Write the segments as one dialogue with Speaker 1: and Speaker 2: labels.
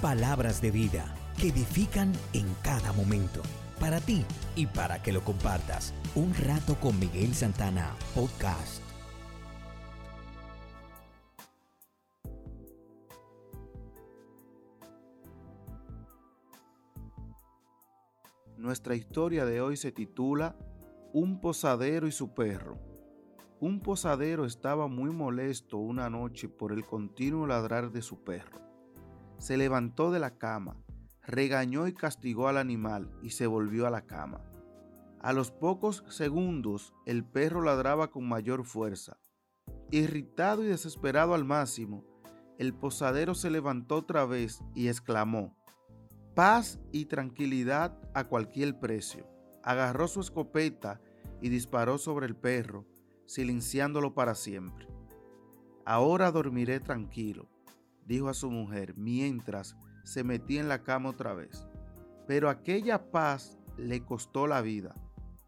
Speaker 1: palabras de vida que edifican en cada momento. Para ti y para que lo compartas. Un rato con Miguel Santana, podcast.
Speaker 2: Nuestra historia de hoy se titula Un posadero y su perro. Un posadero estaba muy molesto una noche por el continuo ladrar de su perro. Se levantó de la cama, regañó y castigó al animal y se volvió a la cama. A los pocos segundos el perro ladraba con mayor fuerza. Irritado y desesperado al máximo, el posadero se levantó otra vez y exclamó, Paz y tranquilidad a cualquier precio. Agarró su escopeta y disparó sobre el perro, silenciándolo para siempre. Ahora dormiré tranquilo, dijo a su mujer mientras se metía en la cama otra vez. Pero aquella paz le costó la vida.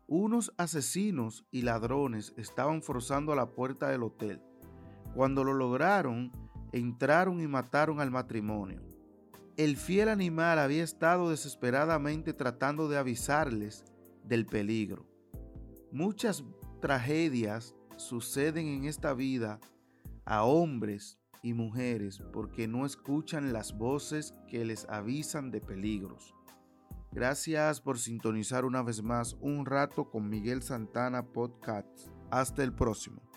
Speaker 2: Unos asesinos y ladrones estaban forzando la puerta del hotel. Cuando lo lograron, entraron y mataron al matrimonio. El fiel animal había estado desesperadamente tratando de avisarles del peligro. Muchas tragedias suceden en esta vida a hombres y mujeres porque no escuchan las voces que les avisan de peligros. Gracias por sintonizar una vez más un rato con Miguel Santana Podcast. Hasta el próximo.